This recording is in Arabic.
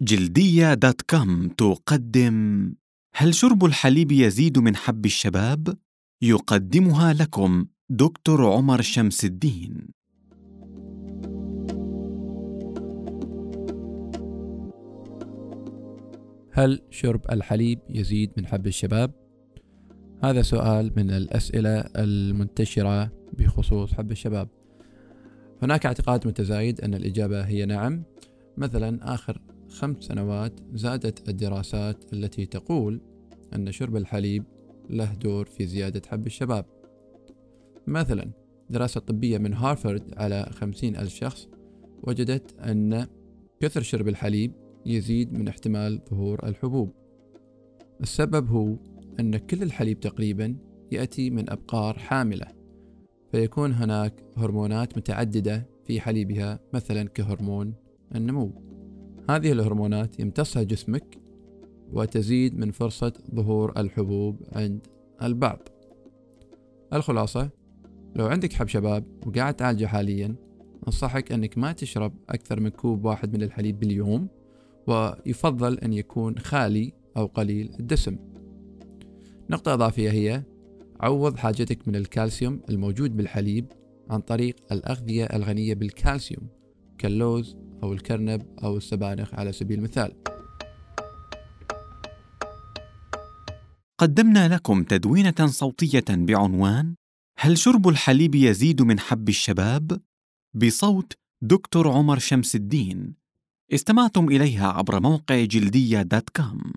جلدية دوت كوم تقدم هل شرب الحليب يزيد من حب الشباب؟ يقدمها لكم دكتور عمر شمس الدين هل شرب الحليب يزيد من حب الشباب؟ هذا سؤال من الأسئلة المنتشرة بخصوص حب الشباب هناك اعتقاد متزايد أن الإجابة هي نعم مثلا آخر خمس سنوات زادت الدراسات التي تقول أن شرب الحليب له دور في زيادة حب الشباب. مثلا دراسة طبية من هارفارد على خمسين ألف شخص وجدت أن كثر شرب الحليب يزيد من احتمال ظهور الحبوب. السبب هو أن كل الحليب تقريبا يأتي من أبقار حاملة فيكون هناك هرمونات متعددة في حليبها مثلا كهرمون النمو. هذه الهرمونات يمتصها جسمك وتزيد من فرصة ظهور الحبوب عند البعض. الخلاصة لو عندك حب شباب وقاعد تعالجه حاليا أنصحك أنك ما تشرب أكثر من كوب واحد من الحليب باليوم ويفضل أن يكون خالي أو قليل الدسم. نقطة إضافية هي عوض حاجتك من الكالسيوم الموجود بالحليب عن طريق الأغذية الغنية بالكالسيوم كاللوز أو الكرنب أو السبانخ على سبيل المثال. قدمنا لكم تدوينة صوتية بعنوان: هل شرب الحليب يزيد من حب الشباب؟ بصوت دكتور عمر شمس الدين. استمعتم إليها عبر موقع جلدية dot com.